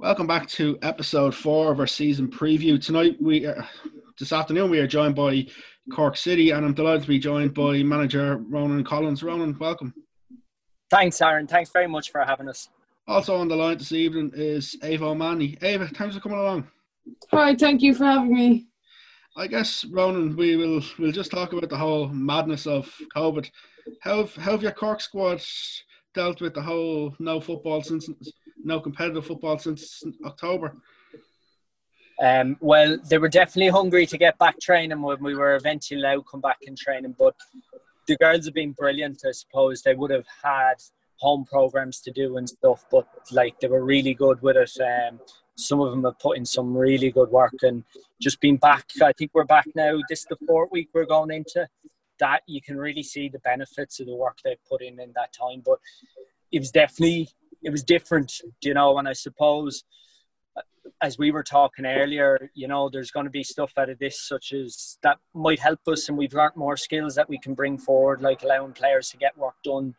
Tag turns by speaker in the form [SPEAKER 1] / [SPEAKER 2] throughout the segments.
[SPEAKER 1] Welcome back to episode four of our season preview. Tonight, we uh, this afternoon we are joined by Cork City, and I'm delighted to be joined by manager Ronan Collins. Ronan, welcome.
[SPEAKER 2] Thanks, Aaron. Thanks very much for having us.
[SPEAKER 1] Also on the line this evening is Eabha O'Mahony. Eabha, thanks for coming along.
[SPEAKER 3] Hi, thank you for having me.
[SPEAKER 1] I guess Ronan, we will we'll just talk about the whole madness of COVID. How have, how have your Cork squad dealt with the whole no football since no competitive football since October?
[SPEAKER 2] Um, well, they were definitely hungry to get back training when we were eventually allowed come back in training. But the girls have been brilliant. I suppose they would have had home programs to do and stuff, but like they were really good with it. Um, some of them have put in some really good work and just been back. I think we're back now. This is the fourth week we're going into. That you can really see the benefits of the work they've put in in that time. But it was definitely it was different, you know. And I suppose as we were talking earlier, you know, there's going to be stuff out of this such as that might help us, and we've learnt more skills that we can bring forward, like allowing players to get work done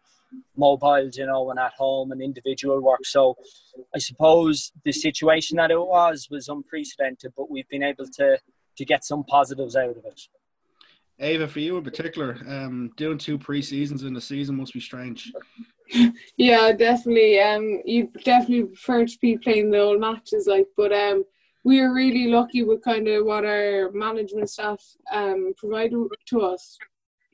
[SPEAKER 2] mobiles, you know, and at home and individual work. So I suppose the situation that it was was unprecedented, but we've been able to to get some positives out of it.
[SPEAKER 1] Eabha, for you in particular, um, doing two pre-seasons in the season must be strange.
[SPEAKER 3] Yeah, definitely. Um, you definitely prefer to be playing the old matches, like, but um, we are really lucky with kind of what our management staff um provided to us.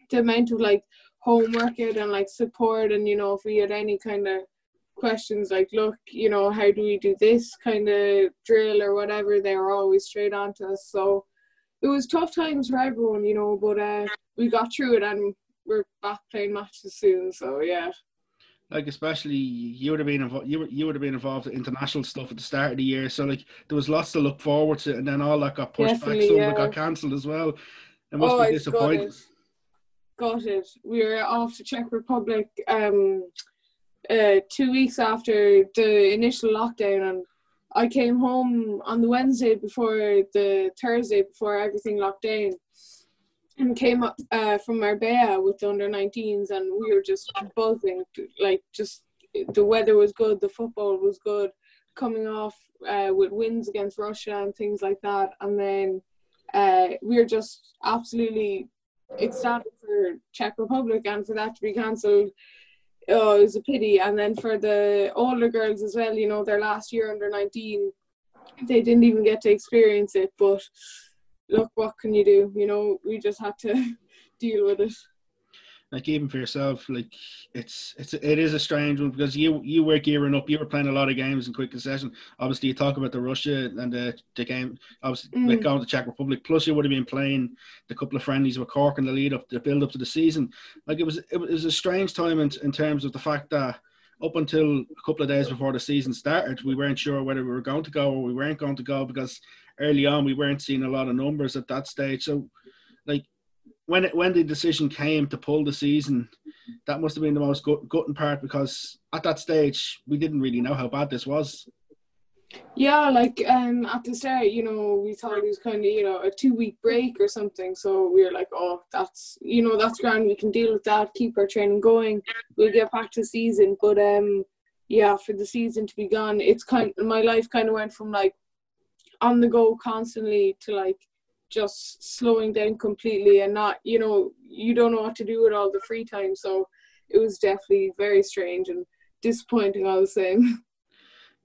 [SPEAKER 3] The amount of like homework and like support and you know if we had any kind of questions like look you know how do we do this kind of drill or whatever they were always straight on to us so it was tough times for everyone you know but uh we got through it and we're back playing matches soon so yeah
[SPEAKER 1] like especially you would have been involved you, were, you would have been involved in international stuff at the start of the year. So like there was lots to look forward to and then all that got pushed Definitely, back some yeah. of it got cancelled as well. It must oh, be disappointing.
[SPEAKER 3] got it. We were off to Czech Republic um, uh, two weeks after the initial lockdown, and I came home on the Wednesday before the Thursday before everything locked down, and came up uh, from Marbella with the under 19s, and we were just buzzing. Like just the weather was good, the football was good, coming off uh, with wins against Russia and things like that, and then. Uh, we were just absolutely ecstatic for Czech Republic and for that to be cancelled. Oh, it was a pity. And then for the older girls as well, you know, their last year under 19, they didn't even get to experience it. But look, what can you do? You know, we just had to deal with it
[SPEAKER 1] like even for yourself, like it's it's it is a strange one because you you were gearing up, you were playing a lot of games in quick succession. Obviously, you talk about the Russia and the the game, obviously mm. with going to Czech Republic. Plus, you would have been playing the couple of friendlies with Cork in the lead up, the build up to the season. Like it was it was a strange time in, in terms of the fact that up until a couple of days before the season started, we weren't sure whether we were going to go or we weren't going to go because early on we weren't seeing a lot of numbers at that stage. So, like when it, when the decision came to pull the season, that must have been the most gut, gutting part because at that stage we didn't really know how bad this was.
[SPEAKER 3] Yeah, like um at the start, you know, we thought it was kind of you know a two week break or something. So we were like, oh, that's you know that's grand. We can deal with that. Keep our training going. We'll get back to season. But um, yeah, for the season to be gone, it's kind. Of, my life kind of went from like on the go constantly to like just slowing down completely and not you know you don't know what to do with all the free time so it was definitely very strange and disappointing all the same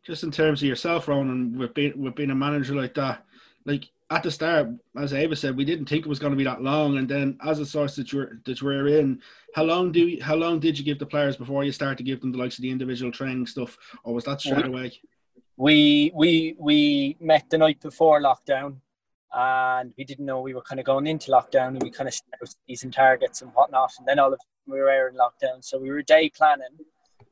[SPEAKER 1] just in terms of yourself Ronan with being with being a manager like that like at the start as Eabha said we didn't think it was going to be that long. And then as a source that you're that we're in how long do you, how long did you give the players before you start to give them the likes of the individual training stuff? Or was that straight away?
[SPEAKER 2] we we we met the night before lockdown and we didn't know we were kind of going into lockdown and we kind of set season targets and whatnot. And then all of we were in lockdown. So we were day planning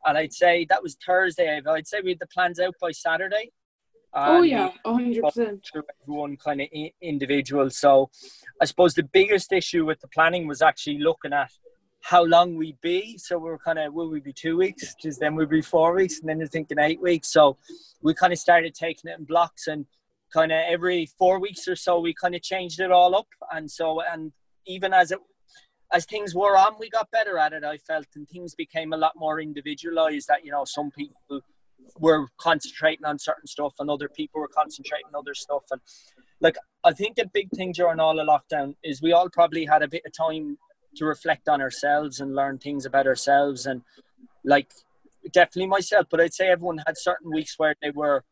[SPEAKER 2] and I'd say that was Thursday I'd say we had the plans out by Saturday.
[SPEAKER 3] Oh yeah 100%
[SPEAKER 2] everyone kind of individual. So I suppose the biggest issue with the planning was actually looking at how long we'd be. So we were kind of will we be two weeks? Because then we'd be four weeks? And then you're thinking eight weeks. So we kind of started taking it in blocks and kind of every four weeks or so we kind of changed it all up. And so and even as it as things were on we got better at it i felt and things became a lot more individualized that you know some people were concentrating on certain stuff and other people were concentrating on other stuff. And like I think the big thing during all the lockdown is we all probably had a bit of time to reflect on ourselves and learn things about ourselves and like definitely myself but I'd say everyone had certain weeks where they were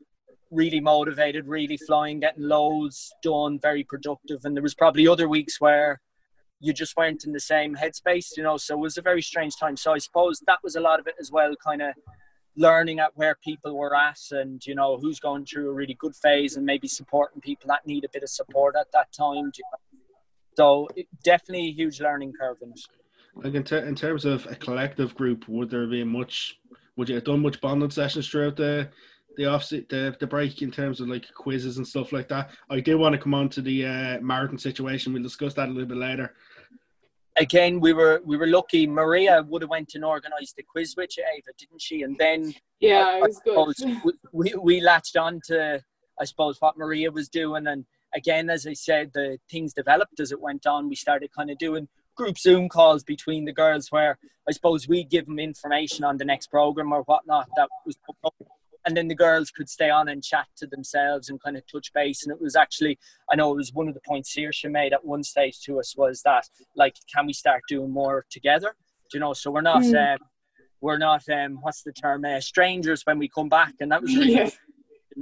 [SPEAKER 2] really motivated really flying getting loads done very productive. And there was probably other weeks where you just weren't in the same headspace you know so it was a very strange time. So I suppose that was a lot of it as well kind of learning at where people were at and you know who's going through a really good phase and maybe supporting people that need a bit of support at that time so definitely a huge learning curve in it.
[SPEAKER 1] Like in, ter- in terms of a collective group would there be much would you have done much bonding sessions throughout the the off the, the break in terms of like quizzes and stuff like that i do want to come on to the uh, marathon situation we'll discuss that a little bit later
[SPEAKER 2] again, we were we were lucky. Maria would have went and organised the quiz with you, Eabha, didn't she? And then
[SPEAKER 3] yeah, it was good.
[SPEAKER 2] we, we, we latched on to I suppose what Maria was doing, and again, as I said, the things developed as it went on. We started kind of doing group Zoom calls between the girls, where I suppose we give them information on the next program or whatnot that was and then the girls could stay on and chat to themselves and kind of touch base. And it was actually, I know it was one of the points Saoirse made at one stage to us was that, like, can we start doing more together? Do you know? So we're not, mm. um, we're not, um, what's the term, uh, strangers when we come back, and that was really yeah.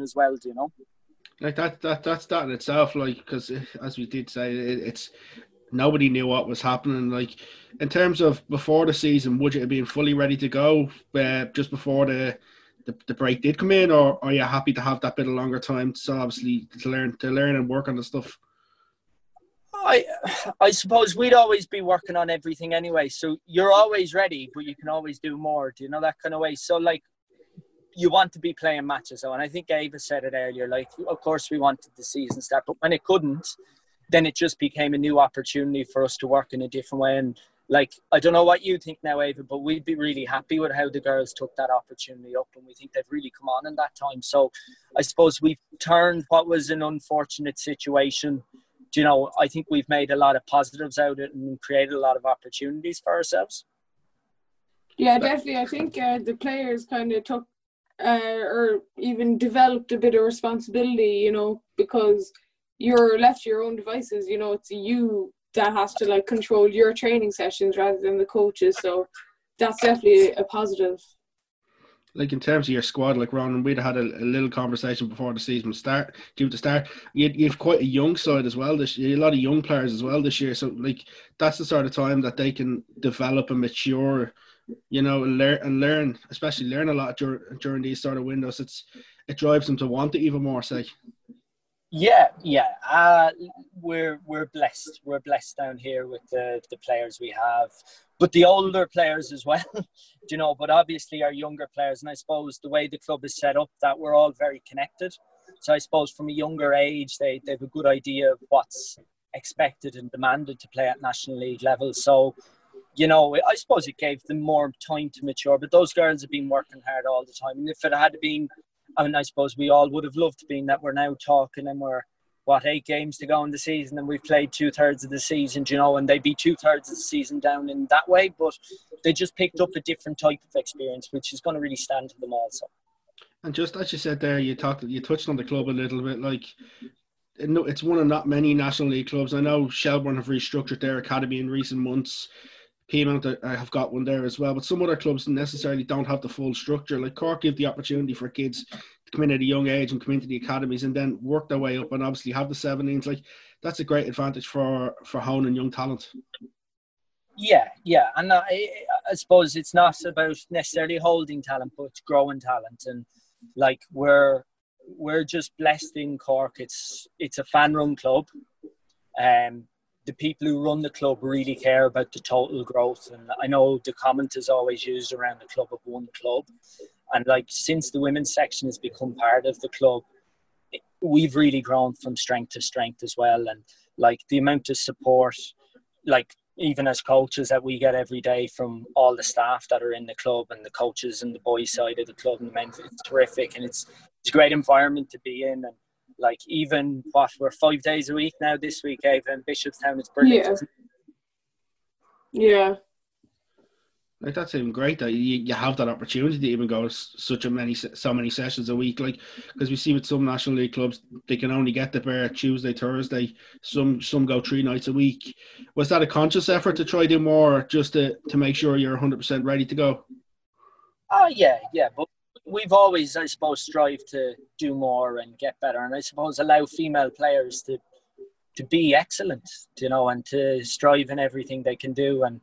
[SPEAKER 2] as well. Do you know?
[SPEAKER 1] Like that, that that's that in itself. Like, because as we did say, it, it's nobody knew what was happening. Like, in terms of before the season, would you have been fully ready to go uh, just before the the, the break did come in, or are you happy to have that bit of longer time so obviously to learn to learn and work on the stuff?
[SPEAKER 2] I I suppose we'd always be working on everything anyway. So you're always ready, but you can always do more. Do you know that kind of way? So like you want to be playing matches though, and I think Eabha said it earlier. Like of course we wanted the season start, but when it couldn't, then it just became a new opportunity for us to work in a different way. And like I don't know what you think now, Eabha, but we'd be really happy with how the girls took that opportunity up, and we think they've really come on in that time. So I suppose we've turned what was an unfortunate situation. Do You know, I think we've made a lot of positives out of it and created a lot of opportunities for ourselves.
[SPEAKER 3] Yeah, definitely. I think uh, the players kind of took uh, or even developed a bit of responsibility, you know, because you're left to your own devices. You know, it's you that has to like control your training sessions rather than the coaches. So that's definitely a positive.
[SPEAKER 1] Like in terms of your squad, like Ron, we'd had a, a little conversation before the season start, due to start. You you've quite a young side as well. This year, a lot of young players as well this year. So like that's the sort of time that they can develop and mature, you know, and learn and learn, especially learn a lot during during these sort of windows. It's it drives them to want it even more. Say.
[SPEAKER 2] Yeah, yeah. Uh, we're we're blessed. We're blessed down here with the the players we have, but the older players as well. you know, but obviously our younger players, and I suppose the way the club is set up, that we're all very connected. So I suppose from a younger age, they they have a good idea of what's expected and demanded to play at national league level. So you know, I suppose it gave them more time to mature. But those girls have been working hard all the time. And if it had been Mean, I suppose we all would have loved being that we're now talking and we're what eight games to go in the season and we've played two thirds of the season, you know, and they'd be two thirds of the season down in that way, but they just picked up a different type of experience, which is going to really stand to them also.
[SPEAKER 1] And just as you said there, you talked, you touched on the club a little bit, like it's one of not many National League clubs. I know Shelbourne have restructured their academy in recent months. Peamount I have got one there as well, but some other clubs necessarily don't have the full structure. Like Cork give the opportunity for kids to come in at a young age and come into the academies and then work their way up and obviously have the 17s. Like that's a great advantage for for honing young talent.
[SPEAKER 2] Yeah, yeah, and I, I suppose it's not about necessarily holding talent, but growing talent, and like we're we're just blessed in Cork. It's it's a fan run club. Um, the people who run the club really care about the total growth. And I know the comment is always used around the club of one club. And like since the women's section has become part of the club, we've really grown from strength to strength as well. And like the amount of support, like even as coaches that we get every day from all the staff that are in the club and the coaches and the boys side of the club and the men, it's terrific and it's it's a great environment to be in and like even what we're five days a week now this week, Eabha in Bishopstown. is brilliant.
[SPEAKER 3] Yeah. Yeah.
[SPEAKER 1] Like that's even great that you, you have that opportunity to even go such a many so many sessions a week. Like because we see with some national league clubs, they can only get the bear Tuesday, Thursday. Some some go three nights a week. Was that a conscious effort to try do more, just to to make sure you're 100 percent ready to go?
[SPEAKER 2] Oh yeah, yeah. But we've always, I suppose, strive to do more and get better, and I suppose allow female players to to be excellent, you know, and to strive in everything they can do and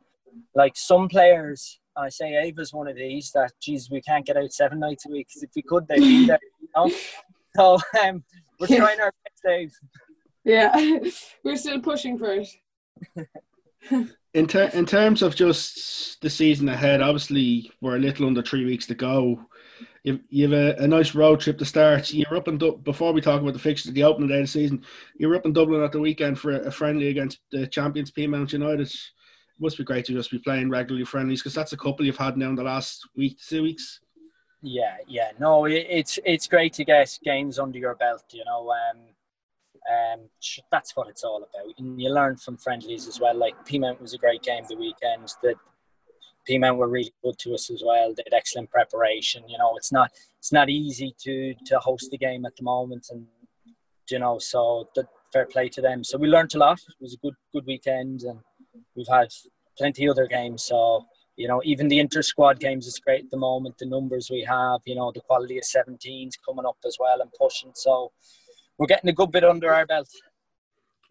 [SPEAKER 2] like some players, I say Eabha's one of these that, geez, we can't get out seven nights a week. Because if we could, they'd be there. You know? So um, we're yeah. trying our best, Dave.
[SPEAKER 3] Yeah, we're still pushing for it.
[SPEAKER 1] in, ter- in terms of just the season ahead, obviously we're a little under three weeks to go. You've, you have a, a, nice road trip to start. You're up and du- before we talk about the fixtures, the opening day of the season. You're up in Dublin at the weekend for a, a friendly against the champions Peamount United It must be great to just be playing regularly friendlies because that's a couple you've had now in the last week, two weeks.
[SPEAKER 2] Yeah, yeah, no, it's it's great to get games under your belt. You know, um, um, that's what it's all about, and you learn from friendlies as well. Like Peamount was a great game the weekend. That Peamount were really good to us as well. They excellent preparation. You know, it's not it's not easy to to host the game at the moment, and you know, so fair play to them. So we learned a lot. It was a good good weekend, and we've had plenty other games. So you know, even the inter squad games is great at the moment. The numbers we have, you know, the quality of 17s coming up as well and pushing. So we're getting a good bit under our belt.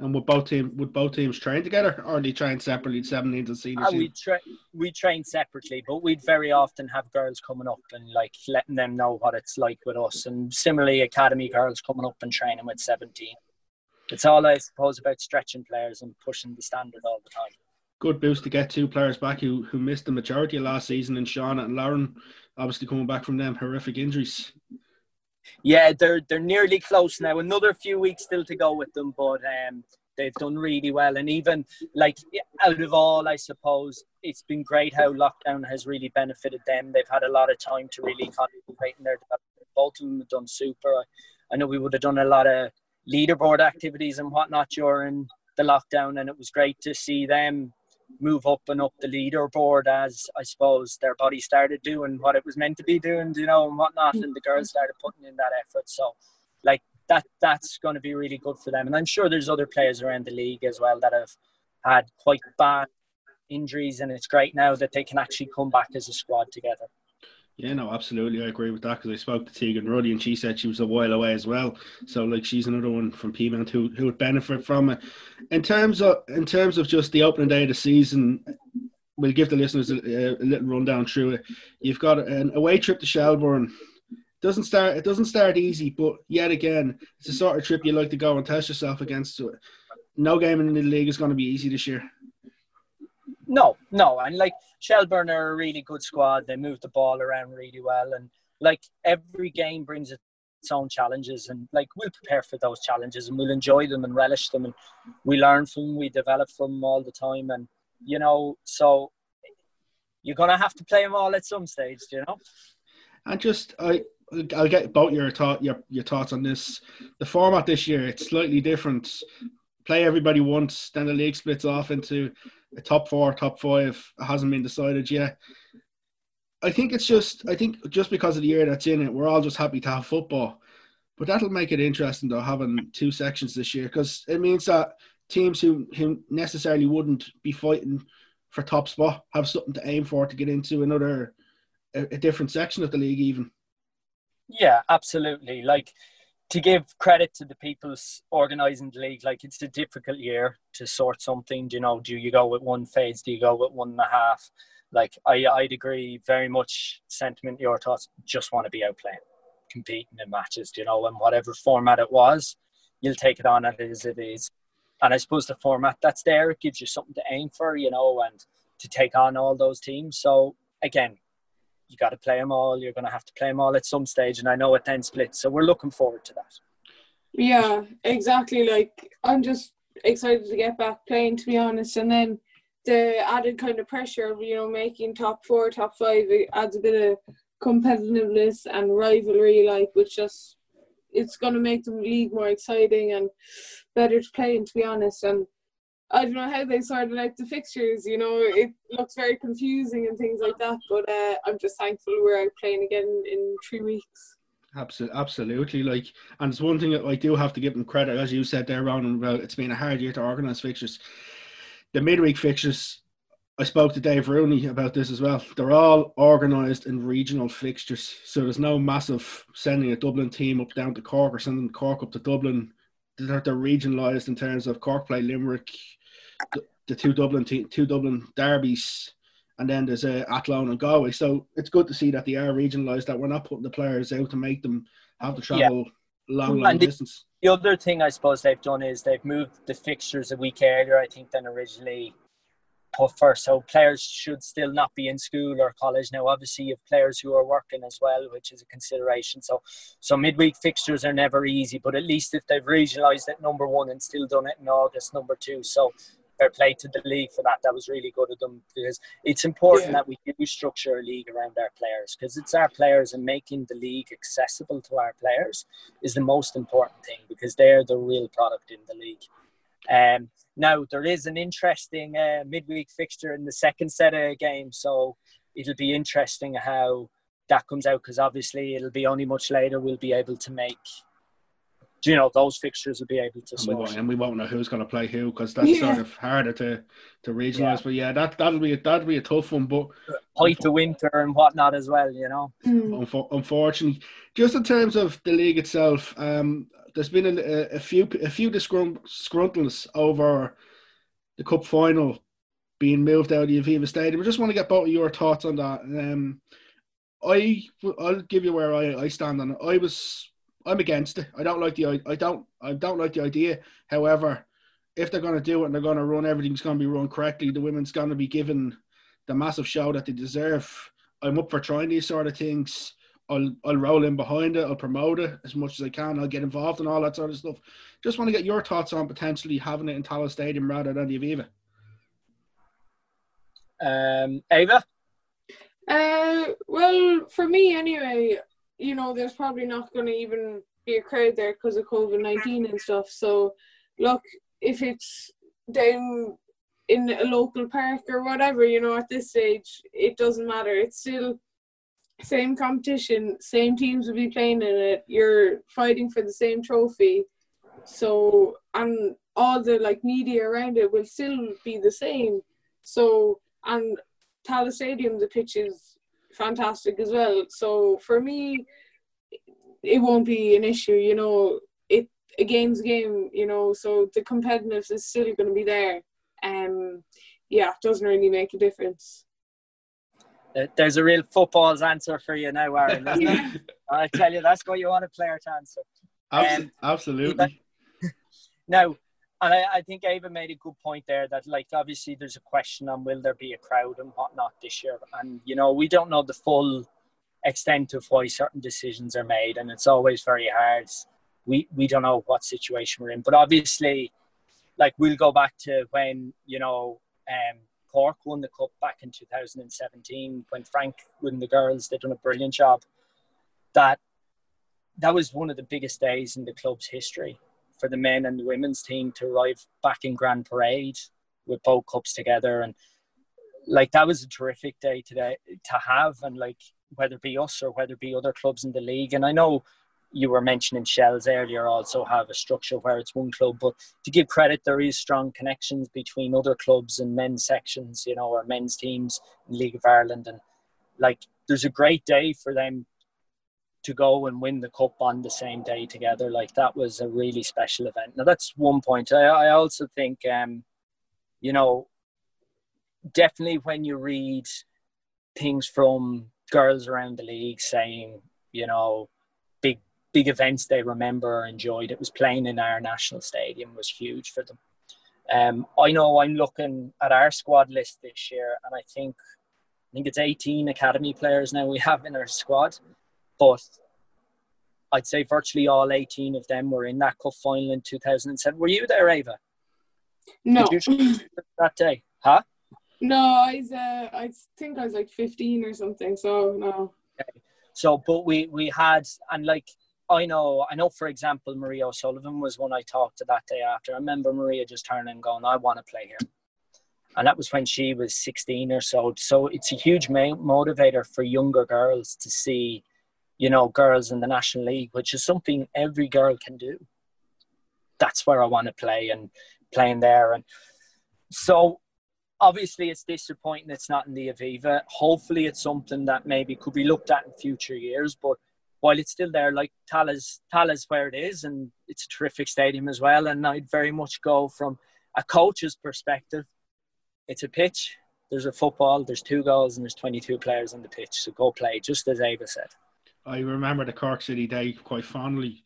[SPEAKER 1] And would both team would both teams train together, or are they train separately, 17s and seniors?
[SPEAKER 2] Uh, we tra- we train separately, but we'd very often have girls coming up and like letting them know what it's like with us, and similarly, academy girls coming up and training with 17. It's all I suppose about stretching players and pushing the standard all the time
[SPEAKER 1] good boost to get two players back who who missed the majority of last season, and Shauna and Lauren obviously coming back from them horrific injuries.
[SPEAKER 2] Yeah, they're they're nearly close now. Another few weeks still to go with them, but um, they've done really well. And even like out of all, I suppose it's been great how lockdown has really benefited them. They've had a lot of time to really concentrate in their development. Both of them have done super. I, I know we would have done a lot of leaderboard activities and whatnot during the lockdown, and it was great to see them move up and up the leaderboard as I suppose their body started doing what it was meant to be doing, you know, and whatnot, and the girls started putting in that effort. So, like that, that's going to be really good for them. And I'm sure there's other players around the league as well that have had quite bad injuries, and it's great now that they can actually come back as a squad together.
[SPEAKER 1] Yeah, no, absolutely. I agree with that because I spoke to Tegan Ruddy and she said she was a while away as well. So like she's another one from Peamount who who would benefit from it. In terms of in terms of just the opening day of the season, we'll give the listeners a, a little rundown through it. You've got an away trip to Shelbourne. Doesn't start it doesn't start easy, but yet again, it's the sort of trip you like to go and test yourself against. No game in the league is going to be easy this year.
[SPEAKER 2] No, no, and like Shelbourne are a really good squad. They move the ball around really well, and like every game brings its own challenges, and like we'll prepare for those challenges and we'll enjoy them and relish them, and we learn from them, we develop from them all the time, and you know, so you're gonna have to play them all at some stage, you know.
[SPEAKER 1] And just I. I'll get both your thought your your thoughts on this. The format this year it's slightly different. Play everybody once, then the league splits off into a top four, top five hasn't been decided yet. I think it's just I think just because of the year that's in it, we're all just happy to have football. But that'll make it interesting though having two sections this year because it means that teams who, who necessarily wouldn't be fighting for top spot have something to aim for to get into another a, a different section of the league even.
[SPEAKER 2] Yeah, absolutely. Like to give credit to the people organising the league, like it's a difficult year to sort something. Do you know, do you go with one phase? Do you go with one and a half? Like I, I'd agree very much. Sentiment, your thoughts. Just want to be out playing, competing in matches. Do you know, and whatever format it was, you'll take it on as it is. And I suppose the format that's there, it gives you something to aim for, you know, and to take on all those teams. So again, you got to play them all. You're going to have to play them all at some stage, and I know it then splits. So we're looking forward to that.
[SPEAKER 3] Yeah, exactly. Like I'm just excited to get back playing, to be honest, and then the added kind of pressure of you know making top four, top five adds a bit of competitiveness and rivalry, like which just it's going to make the league more exciting and better to play in, to be honest. And I don't know how they sorted out the fixtures. You know, it looks very confusing and things like that. But uh, I'm just thankful we're out playing again in three weeks.
[SPEAKER 1] Absolutely, absolutely. Like, and it's one thing that I do have to give them credit, as you said there, Ron. About it's been a hard year to organise fixtures. The midweek fixtures, I spoke to Dave Rooney about this as well. They're all organised in regional fixtures, so there's no massive sending a Dublin team up down to Cork or sending Cork up to Dublin. They're, they're regionalised in terms of Cork play Limerick, the, the two Dublin te- two Dublin derbies and then there's a uh, Athlone and Galway. So it's good to see that they are regionalised, that we're not putting the players out to make them have to travel yeah. long, long the, distance.
[SPEAKER 2] The other thing I suppose they've done is they've moved the fixtures a week earlier, I think, than originally put for. So players should still not be in school or college. Now, obviously, you have players who are working as well, which is a consideration. So, so midweek fixtures are never easy, but at least if they've regionalised it number one and still done it in August, number two. So fair play to the league for that. That was really good of them because it's important yeah. that we do structure a league around our players because it's our players and making the league accessible to our players is the most important thing because they're the real product in the league. Um, now there is an interesting uh, midweek fixture in the second set of games, so it'll be interesting how that comes out because obviously it'll be only much later we'll be able to make you know those fixtures will be able to
[SPEAKER 1] and we, won't, and we won't know who's going to play who because that's yeah. sort of harder to to regionalize. Yeah. But yeah, that that'll be a, that'll be a tough one. But
[SPEAKER 2] height to winter and whatnot as well, you know.
[SPEAKER 1] Mm. Unfortunately, just in terms of the league itself, um, there's been a, a few a few disgruntles over the cup final being moved out of the Aviva Stadium. I just want to get both of your thoughts on that. Um, I I'll give you where I, I stand on it. I was I'm against it. I don't like the I don't I don't like the idea. However, if they're going to do it and they're going to run everything's going to be run correctly, the women's going to be given the massive show that they deserve. I'm up for trying these sort of things. I'll I'll roll in behind it. I'll promote it as much as I can. I'll get involved in all that sort of stuff. Just want to get your thoughts on potentially having it in Tallaght Stadium rather than the Aviva.
[SPEAKER 2] Um, Eabha.
[SPEAKER 3] Uh, well, for me anyway, you know, there's probably not going to even be a crowd there because of COVID 19 and stuff. So, look, if it's down in a local park or whatever, you know, at this stage, it doesn't matter. It's still same competition, same teams will be playing in it. You're fighting for the same trophy. So, and all the like media around it will still be the same. So, and Tallaght Stadium, the pitch is fantastic as well. So for me, it won't be an issue. You know, it a game's a game. You know, so the competitiveness is still going to be there. Um, yeah, it doesn't really make a difference.
[SPEAKER 2] There's a real football's answer for you now, Aaron. yeah. I tell you, that's what you want a player to answer.
[SPEAKER 1] Um, Absolutely.
[SPEAKER 2] now, and I, I, think Eabha made a good point there that like obviously there's a question on will there be a crowd and whatnot this year, and you know we don't know the full extent of why certain decisions are made, and it's always very hard. We we don't know what situation we're in, but obviously, like we'll go back to when you know um, Cork won the cup back in 2017 when Frank won the girls. They've done a brilliant job. That that was one of the biggest days in the club's history for the men and the women's team to arrive back in Grand Parade with both cups together. And like that was a terrific day today to have and like whether it be us or whether it be other clubs in the league. And I know you were mentioning Shells earlier also have a structure where it's one club but to give credit there is strong connections between other clubs and men's sections you know or men's teams in League of Ireland. And like there's a great day for them to go and win the cup on the same day together. Like that was a really special event. Now that's one point. I, I also think, um, you know, definitely when you read things from girls around the league saying, you know, big big events they remember or enjoyed. It was playing in our national stadium was huge for them. Um, I know I'm looking at our squad list this year, and I think I think it's 18 academy players now we have in our squad but I'd say virtually all 18 of them were in that cup final in 2007. Were you there, Eabha?
[SPEAKER 3] No.
[SPEAKER 2] that day? Huh?
[SPEAKER 3] No, I was, uh, I think I was like 15 or something, so no.
[SPEAKER 2] Okay. So, but we, we had, and like, I know, I know. For example, Maria O'Sullivan was one I talked to that day after. I remember Maria just turning and going, "I want to play here," and that was when she was 16 or so. So it's a huge motivator for younger girls to see, you know, girls in the national league, which is something every girl can do. That's where I want to play and playing there, and so obviously it's disappointing it's not in the Aviva. Hopefully it's something that maybe could be looked at in future years, but while it's still there, like Tallaght's, Tallaght's where it is, and it's a terrific stadium as well. And I'd very much go from a coach's perspective. It's a pitch. There's a football. There's two goals, and there's 22 players on the pitch. So go play, just as Eabha said.
[SPEAKER 1] I remember the Cork City day quite fondly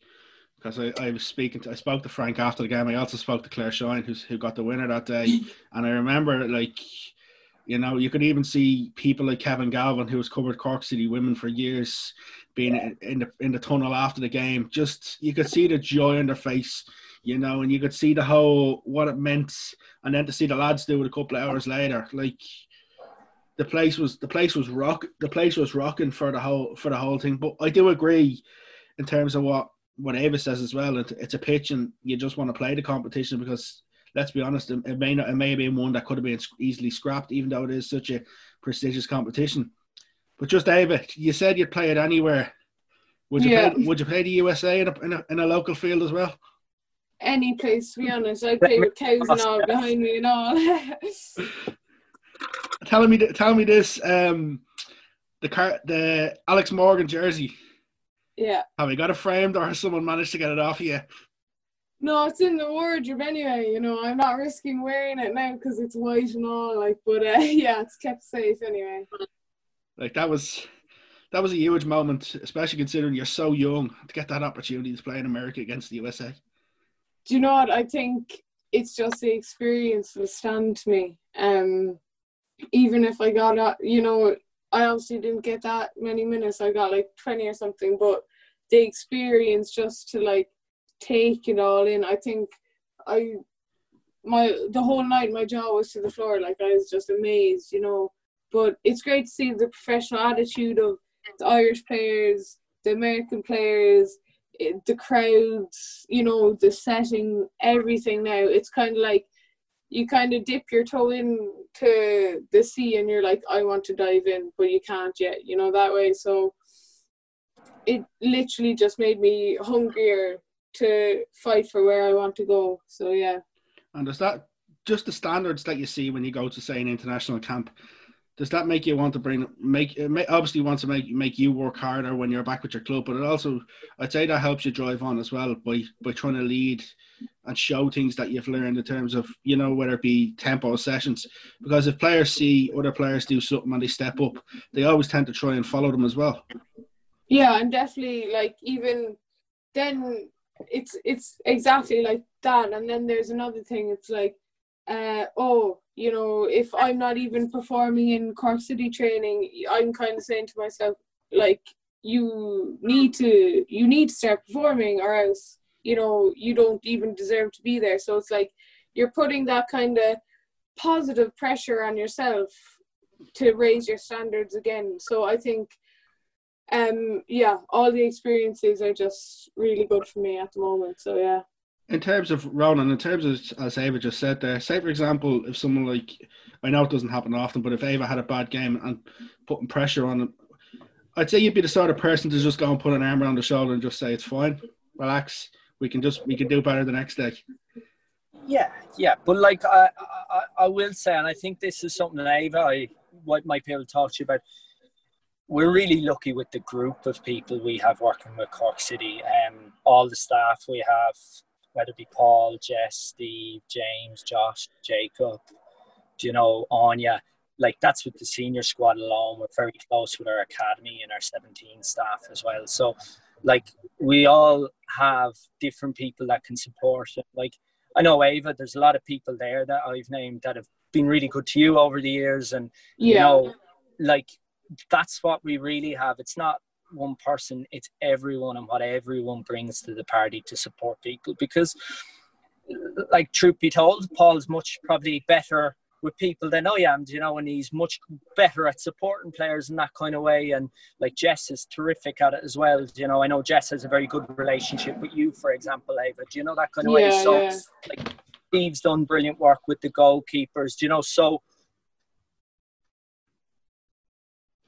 [SPEAKER 1] because I, I was speaking to I spoke to Frank after the game. I also spoke to Claire Shine, who's who got the winner that day, and I remember like you know, you could even see people like Kevin Galvin, who has covered Cork City women for years, being in the in the tunnel after the game. Just you could see the joy on their face, you know, and you could see the whole what it meant, and then to see the lads do it a couple of hours later, like the place was the place was rock the place was rocking for the whole for the whole thing. But I do agree in terms of what what Eabha says as well. It, it's a pitch, and you just want to play the competition because let's be honest, it, may not, it may have been one that could have been easily scrapped, even though it is such a prestigious competition. But just David, you said you'd play it anywhere. Would you yeah. play? Would you play the USA in a, in a, in a local field as well?
[SPEAKER 3] Any place, to be honest. I play with cows and all behind me and all.
[SPEAKER 1] tell me, tell me this. Um, the car, the Alex Morgan jersey.
[SPEAKER 3] Yeah.
[SPEAKER 1] Have you got it framed, or has someone managed to get it off you?
[SPEAKER 3] No, it's in the wardrobe anyway. You know, I'm not risking wearing it now because it's white and all. Like, but uh, yeah, it's kept safe anyway.
[SPEAKER 1] Like that was that was a huge moment, especially considering you're so young to get that opportunity to play in America against the USA.
[SPEAKER 3] Do you know what? I think it's just the experience that stand to me. Um, even if I got, a, you know, I obviously didn't get that many minutes. I got like twenty or something, but the experience just to like take it all in. I think I my the whole night my jaw was to the floor. Like I was just amazed, you know. But it's great to see the professional attitude of the Irish players, the American players, eh, the crowds, you know, the setting, everything now. It's kind of like you kind of dip your toe in to the sea and you're like, I want to dive in, but you can't yet, you know, that way. So it literally just made me hungrier to fight for where I want to go. So yeah.
[SPEAKER 1] And is that just the standards that you see when you go to say an international camp? Does that make you want to bring make obviously want to make make you work harder when you're back with your club, but it also I'd say that helps you drive on as well by by trying to lead and show things that you've learned in terms of you know whether it be tempo sessions because if players see other players do something and they step up, they always tend to try and follow them as well.
[SPEAKER 3] Yeah, and definitely like even then it's it's exactly like that and then there's another thing it's like uh oh you know if i'm not even performing in cork city training i'm kind of saying to myself like you need to you need to start performing or else you know you don't even deserve to be there. So it's like you're putting that kind of positive pressure on yourself to raise your standards again. So i think um yeah all the experiences are just really good for me at the moment. So yeah
[SPEAKER 1] in terms of Ronan, in terms of as Eabha just said there, say for example, if someone like I know it doesn't happen often, but if Eabha had a bad game and putting pressure on him, I'd say you'd be the sort of person to just go and put an arm around the shoulder and just say it's fine, relax, we can just we can do better the next day.
[SPEAKER 2] Yeah, yeah, but like I, I, I will say, and I think this is something that Ava I might be able to talk to you about we're really lucky with the group of people we have working with Cork City. Um, all the staff we have, whether it be Paul, Jess, Steve, James, Josh, Jacob, you know, Anya, like that's with the senior squad alone. We're very close with our academy and our 17 staff as well. So, like, we all have different people that can support. Like, I know Eabha, there's a lot of people there that I've named that have been really good to you over the years, and yeah. you know, like that's what we really have. It's not one person, it's everyone and what everyone brings to the party to support people. Because, like, truth be told, Paul's much probably better with people than I am, you know, and he's much better at supporting players in that kind of way. And like Jess is terrific at it as well. You know, I know Jess has a very good relationship with you, for example, Eabha. Do you know that kind of
[SPEAKER 3] Yeah,
[SPEAKER 2] way? So
[SPEAKER 3] yeah.
[SPEAKER 2] like Steve's done brilliant work with the goalkeepers, do you know, so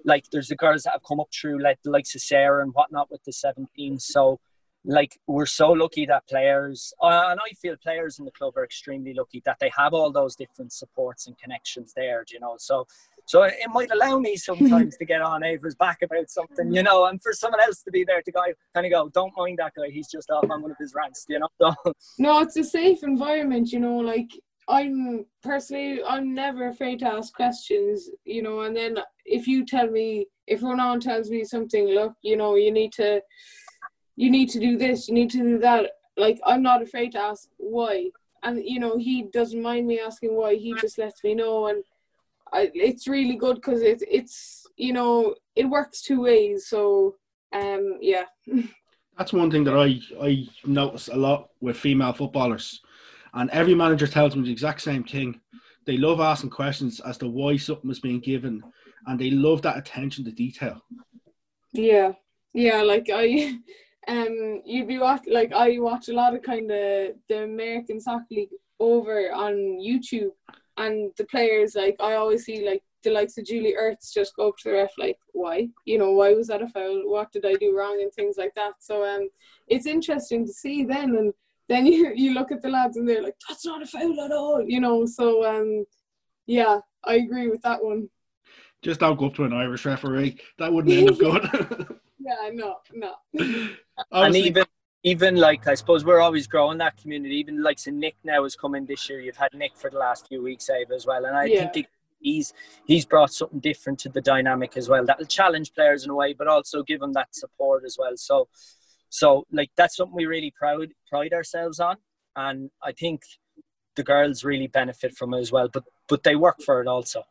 [SPEAKER 2] like there's the girls that have come up through like the likes of Sarah and whatnot with the 17. So like we're so lucky that players uh, and I feel players in the club are extremely lucky that they have all those different supports and connections there, you know. So so it might allow me sometimes to get on Eabha's back about something, you know, and for someone else to be there to go kind of go, don't mind that guy, he's just off on one of his rants, you know. So
[SPEAKER 3] No, it's a safe environment, you know, like I'm personally I'm never afraid to ask questions, you know, and then if you tell me if Ronan tells me something, look, you know, you need to you need to do this, you need to do that, like I'm not afraid to ask why. And you know, he doesn't mind me asking why, he just lets me know and I, it's really good because it, it's you know it works two ways so um yeah
[SPEAKER 1] That's one thing that I I notice a lot with female footballers, and every manager tells me the exact same thing. They love asking questions as to why something is being given, and they love that attention to detail.
[SPEAKER 3] Yeah, yeah. Like I, um, you'd be watch like I watch a lot of kind of the American Soccer League over on YouTube, and the players like I always see like the likes of Julie Ertz just go up to the ref like, why? You know, why was that a foul? What did I do wrong? And things like that. So um, it's interesting to see then, and then you you look at the lads and they're like, that's not a foul at all. You know, so um, yeah, I agree with that one.
[SPEAKER 1] Just don't go up to an Irish referee. That wouldn't end up good.
[SPEAKER 3] Yeah, no, no.
[SPEAKER 2] and even even like I suppose we're always growing that community. Even like so Nick now is coming this year. You've had Nick for the last few weeks, Eabha, as well, and I
[SPEAKER 3] Yeah.
[SPEAKER 2] think he's he's brought something different to the dynamic as well. That'll challenge players in a way, but also give them that support as well. So, so like that's something we really proud pride ourselves on, and I think the girls really benefit from it as well. But but they work for it also.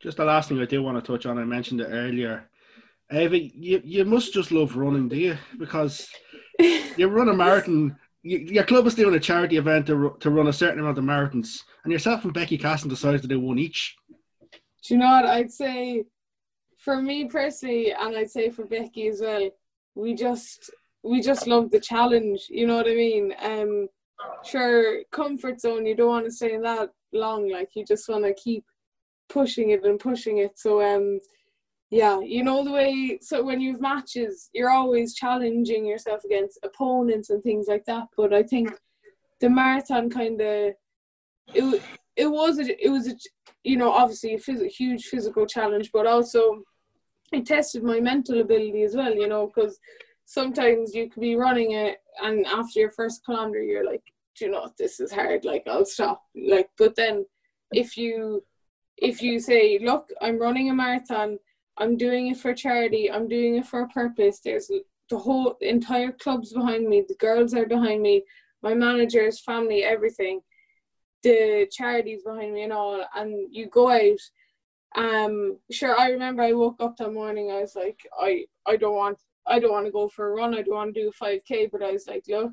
[SPEAKER 1] Just the last thing I do want to touch on, I mentioned it earlier. Eabha, you, you must just love running, do you? Because you run a marathon. You, your club is doing a charity event to, to run a certain amount of marathons, and yourself and Becky Casson decided to do one each.
[SPEAKER 3] Do you know what I'd say? For me personally, and I'd say for Becky as well, we just we just love the challenge. You know what I mean? Um, sure, comfort zone. You don't want to stay in that long. Like you just want to keep pushing it and pushing it. So um, yeah, you know the way. So when you have matches, you're always challenging yourself against opponents and things like that. But I think the marathon kind of it it was a, it was a you know obviously a phys- huge physical challenge, but also it tested my mental ability as well. You know because sometimes you could be running it and after your first kilometer you're like, do you know what, this is hard. Like I'll stop. Like but then if you if you say, look, I'm running a marathon, I'm doing it for charity, I'm doing it for a purpose. There's the whole entire club's behind me, the girls are behind me, my managers, family, everything. The charities behind me and all, and you go out. Um, sure. I remember I woke up that morning. I was like, I, I don't want, I don't want to go for a run. I don't want to do a five k. But I was like, look,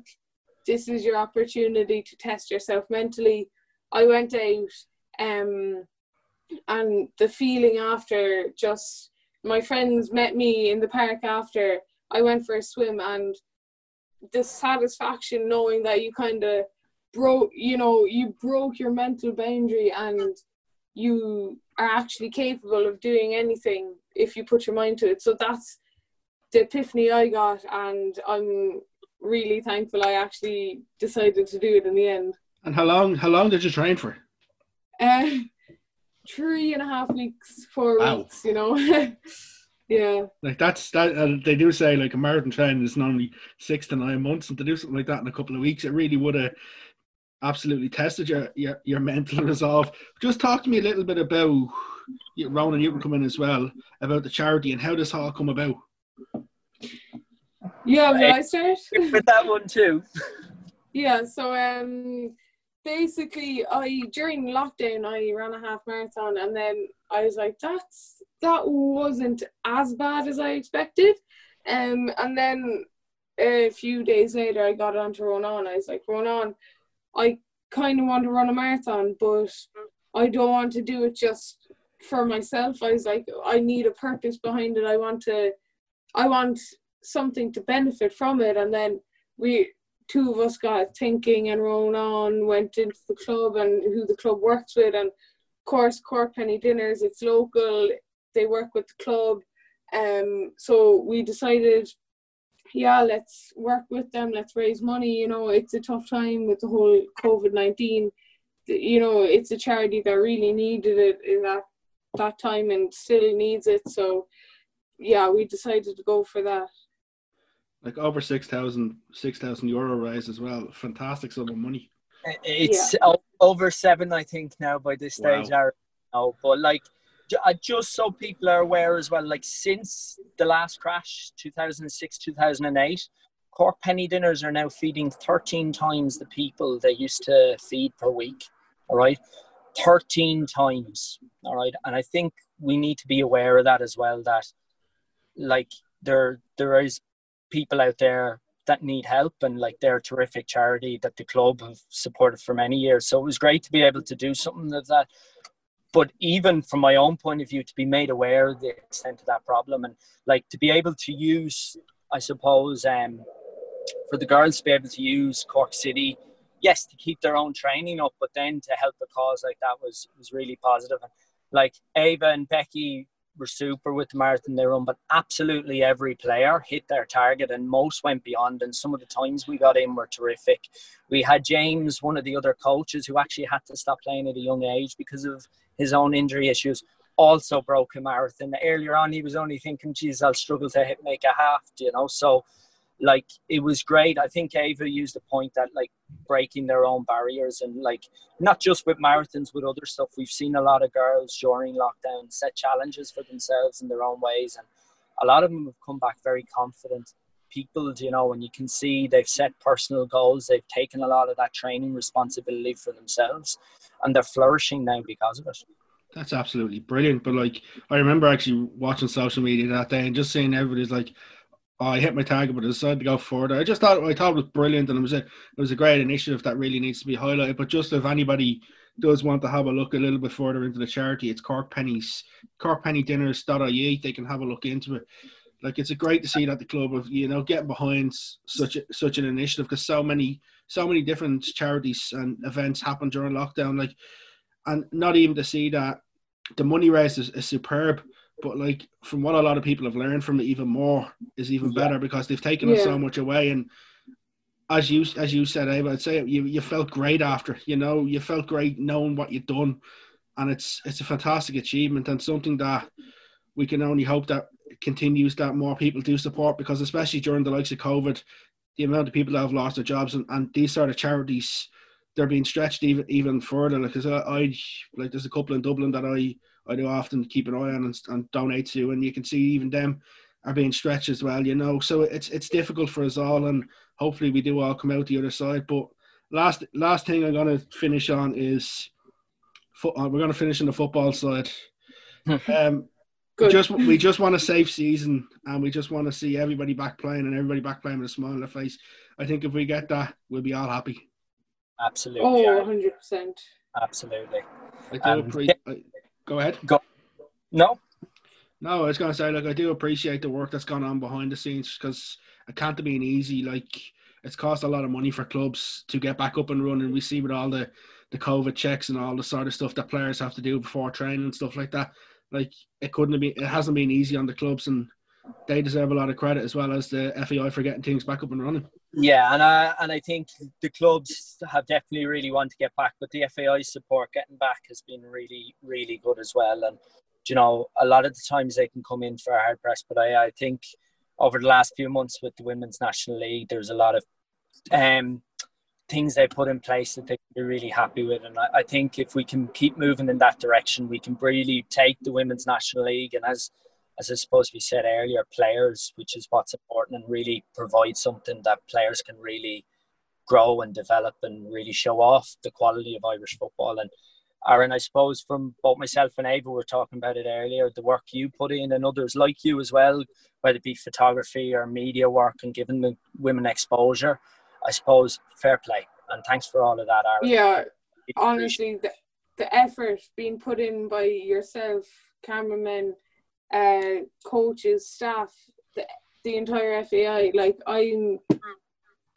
[SPEAKER 3] this is your opportunity to test yourself mentally. I went out, um, and the feeling after just my friends met me in the park after I went for a swim and the satisfaction knowing that you kind of broke you know you broke your mental boundary and you are actually capable of doing anything if you put your mind to it so that's the epiphany I got and I'm really thankful I actually decided to do it in the end
[SPEAKER 1] And how long? How long did you train for?
[SPEAKER 3] uh, three and a half weeks, four
[SPEAKER 1] Wow.
[SPEAKER 3] weeks, you know. yeah,
[SPEAKER 1] Like that's that. Uh, they do say like a marathon training is normally six to nine months, and to do something like that in a couple of weeks, it really would have absolutely tested your your, your mental resolve. Just talk to me a little bit about you- Ronan. You can come in as well about the charity and how this all come about.
[SPEAKER 3] Yeah. Will I start?
[SPEAKER 2] With that one too.
[SPEAKER 3] yeah. So um, basically, I during lockdown I ran a half marathon, and then I was like, that's that wasn't as bad as I expected. Um, and then a few days later, I got on to onto Ronan. I was like, Ronan. I kind of want to run a marathon, but I don't want to do it just for myself. I was like, I need a purpose behind it. I want to, I want something to benefit from it. And then we, two of us got thinking and rolled on, went into the club and who the club works with. And of course, Cork Penny Dinners, it's local, they work with the club. Um, so we decided, yeah, let's work with them, let's raise money. You know, it's a tough time with the whole COVID 19 you know, it's a charity that really needed it in that that time and still needs it. So yeah, we decided to go for that.
[SPEAKER 1] Like over 6,000 6,000 euro raise as well. Fantastic sum of money.
[SPEAKER 2] It's yeah. over seven, I think, now by this stage. Wow. No, but like, uh, just so people are aware as well, like since the last crash, 2006, 2008, Cork penny dinners are now feeding 13 times the people they used to feed per week. All right. 13 times. All right. And I think we need to be aware of that as well, that like there there is people out there that need help and like they're a terrific charity that the club have supported for many years. So it was great to be able to do something of that. But even from my own point of view, to be made aware of the extent of that problem and like to be able to use, I suppose, um, for the girls to be able to use Cork City yes, to keep their own training up, but then to help the cause like that was was really positive. And like Eabha and Becky were super with the marathon they run, but absolutely every player hit their target and most went beyond. And some of the times we got in were terrific. We had James, one of the other coaches, who actually had to stop playing at a young age because of his own injury issues. Also broke a marathon. Earlier on, he was only thinking, "Geez, I'll struggle to hit, make a half." You know, so like it was great. I think Eabha used the point that like breaking their own barriers and like not just with marathons, with other stuff. We've seen a lot of girls during lockdown set challenges for themselves in their own ways, and a lot of them have come back very confident. People, you know, and you can see they've set personal goals. They've taken a lot of that training responsibility for themselves, and they're flourishing now because of it.
[SPEAKER 1] That's absolutely brilliant. But like, I remember actually watching social media that day and just seeing everybody's like, I hit my target, but I decided to go further. I just thought I thought it was brilliant, and it was a it was a great initiative that really needs to be highlighted. But just if anybody does want to have a look a little bit further into the charity, it's Cork Pennies, CorkPennyDinners.ie. They can have a look into it. Like it's a great to see that the club of you know getting behind such a, such an initiative because so many so many different charities and events happen during lockdown. Like, and not even to see that the money raised is, is superb but like from what a lot of people have learned from it, even more is even yeah. better because they've taken yeah. so much away. And as you as you said, Eabha, I'd say you you felt great after. You know, you felt great knowing what you'd done, and it's it's a fantastic achievement and something that we can only hope that continues that more people do support because especially during the likes of COVID, the amount of people that have lost their jobs and, and these sort of charities they're being stretched even even further. Because I, I like there's a couple in Dublin that I I do often keep an eye on and, and donate to, and you can see even them are being stretched as well. You know, so it's it's difficult for us all, and hopefully we do all come out the other side. But last last thing I'm gonna finish on is foot. Uh, we're gonna finish on the football side. um, we just we just want a safe season, and we just want to see everybody back playing and everybody back playing with a smile on their face. I think if we get that, we'll be all happy.
[SPEAKER 2] Absolutely.
[SPEAKER 3] Oh, 100 percent.
[SPEAKER 2] Absolutely.
[SPEAKER 1] I do um, appreciate. Yeah. Go ahead.
[SPEAKER 2] Go. No.
[SPEAKER 1] No, I was going to say, like, I do appreciate the work that's gone on behind the scenes because it can't have been easy. Like, it's cost a lot of money for clubs to get back up and running. We see with all the, the COVID checks and all the sort of stuff that players have to do before training and stuff like that. Like, it couldn't have been, it hasn't been easy on the clubs, and they deserve a lot of credit as well as the FAI for getting things back up and running.
[SPEAKER 2] Yeah, and I and I think the clubs have definitely really wanted to get back, but the FAI support getting back has been really really good as well. And you know, a lot of the times they can come in for a hard press, but I I think over the last few months with the women's national league, there's a lot of um, things they put in place that they are really happy with. And I, I, think if we can keep moving in that direction, we can really take the women's national league and as as I suppose we said earlier, players, which is what's important, and really provide something that players can really grow and develop and really show off the quality of Irish football. And Aaron, I suppose from both myself and Eabha were talking about it earlier, the work you put in and others like you as well, whether it be photography or media work and giving the women exposure, I suppose fair play. And thanks for all of that, Aaron.
[SPEAKER 3] Yeah, honestly, the effort being put in by yourself, cameramen, uh, coaches, staff, the, the entire FAI. Like I'm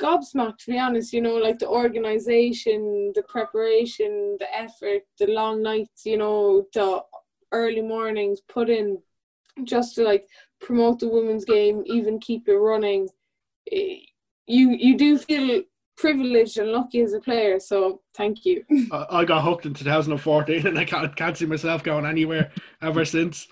[SPEAKER 3] gobsmacked to be honest, you know, like the organization, the preparation, the effort, the long nights, you know, the early mornings put in just to like promote the women's game, even keep it running. Eh, you you do feel privileged and lucky as a player. So thank you.
[SPEAKER 1] I got hooked in 2014, and I can't can't see myself going anywhere ever since.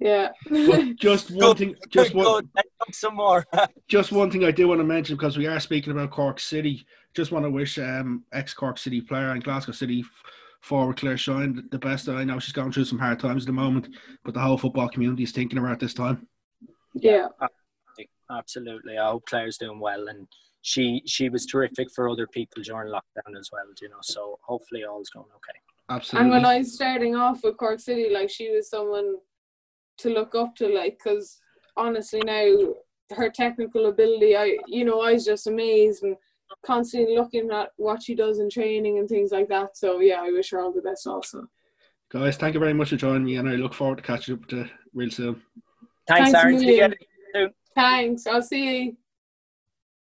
[SPEAKER 3] Yeah.
[SPEAKER 1] Just one thing, just one,
[SPEAKER 2] some more.
[SPEAKER 1] just one thing I do want to mention because we are speaking about Cork City. Just want to wish um, ex Cork City player and Glasgow City forward Claire Shine the best. I know she's going through some hard times at the moment, but the whole football community is thinking about this time.
[SPEAKER 3] Yeah.
[SPEAKER 2] Absolutely. I hope Claire's doing well and she she was terrific for other people during lockdown as well, you know. So hopefully all's going okay.
[SPEAKER 1] Absolutely.
[SPEAKER 3] And when I was starting off with Cork City, like she was someone to look up to, like, because honestly now her technical ability, I you know I was just amazed and constantly looking at what she does in training and things like that. So yeah, I wish her all the best also.
[SPEAKER 1] Guys, thank you very much for joining me, and I look forward to catching up to real soon.
[SPEAKER 2] Thanks,
[SPEAKER 3] Thanks
[SPEAKER 2] Aaron. See you again.
[SPEAKER 3] Thanks. I'll see you.